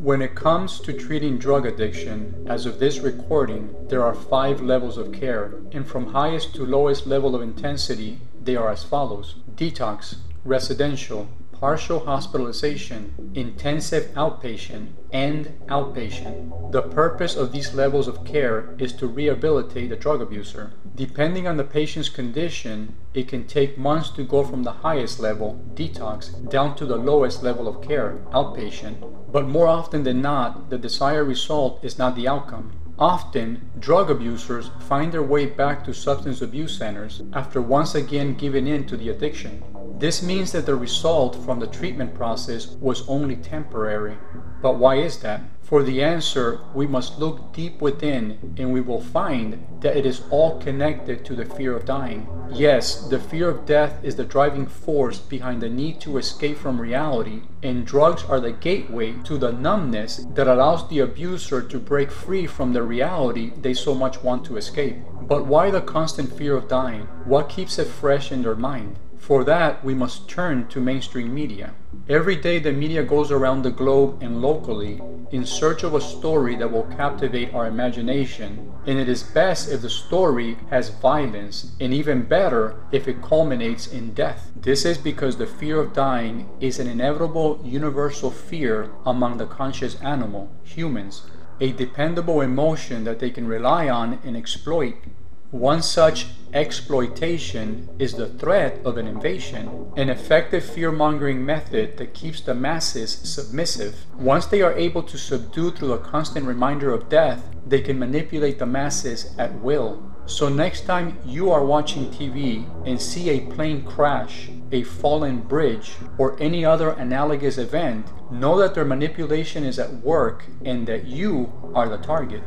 When it comes to treating drug addiction, as of this recording, there are five levels of care, and from highest to lowest level of intensity, they are as follows. Detox, residential, partial hospitalization, intensive outpatient, and outpatient. The purpose of these levels of care is to rehabilitate the drug abuser. Depending on the patient's condition, it can take months to go from the highest level, detox, down to the lowest level of care, outpatient. But more often than not, the desired result is not the outcome. Often, drug abusers find their way back to substance abuse centers after once again giving in to the addiction. This means that the result from the treatment process was only temporary. But why is that? For the answer, we must look deep within and we will find that it is all connected to the fear of dying. Yes, the fear of death is the driving force behind the need to escape from reality, and drugs are the gateway to the numbness that allows the abuser to break free from the reality they so much want to escape. But why the constant fear of dying? What keeps it fresh in their mind? For that, we must turn to mainstream media. Every day, the media goes around the globe and locally in search of a story that will captivate our imagination, and it is best if the story has violence, and even better if it culminates in death. This is because the fear of dying is an inevitable universal fear among the conscious animal, humans, a dependable emotion that they can rely on and exploit one such exploitation is the threat of an invasion, an effective fear mongering method that keeps the masses submissive. Once they are able to subdue through a constant reminder of death, they can manipulate the masses at will. So, next time you are watching TV and see a plane crash, a fallen bridge, or any other analogous event, know that their manipulation is at work and that you are the target.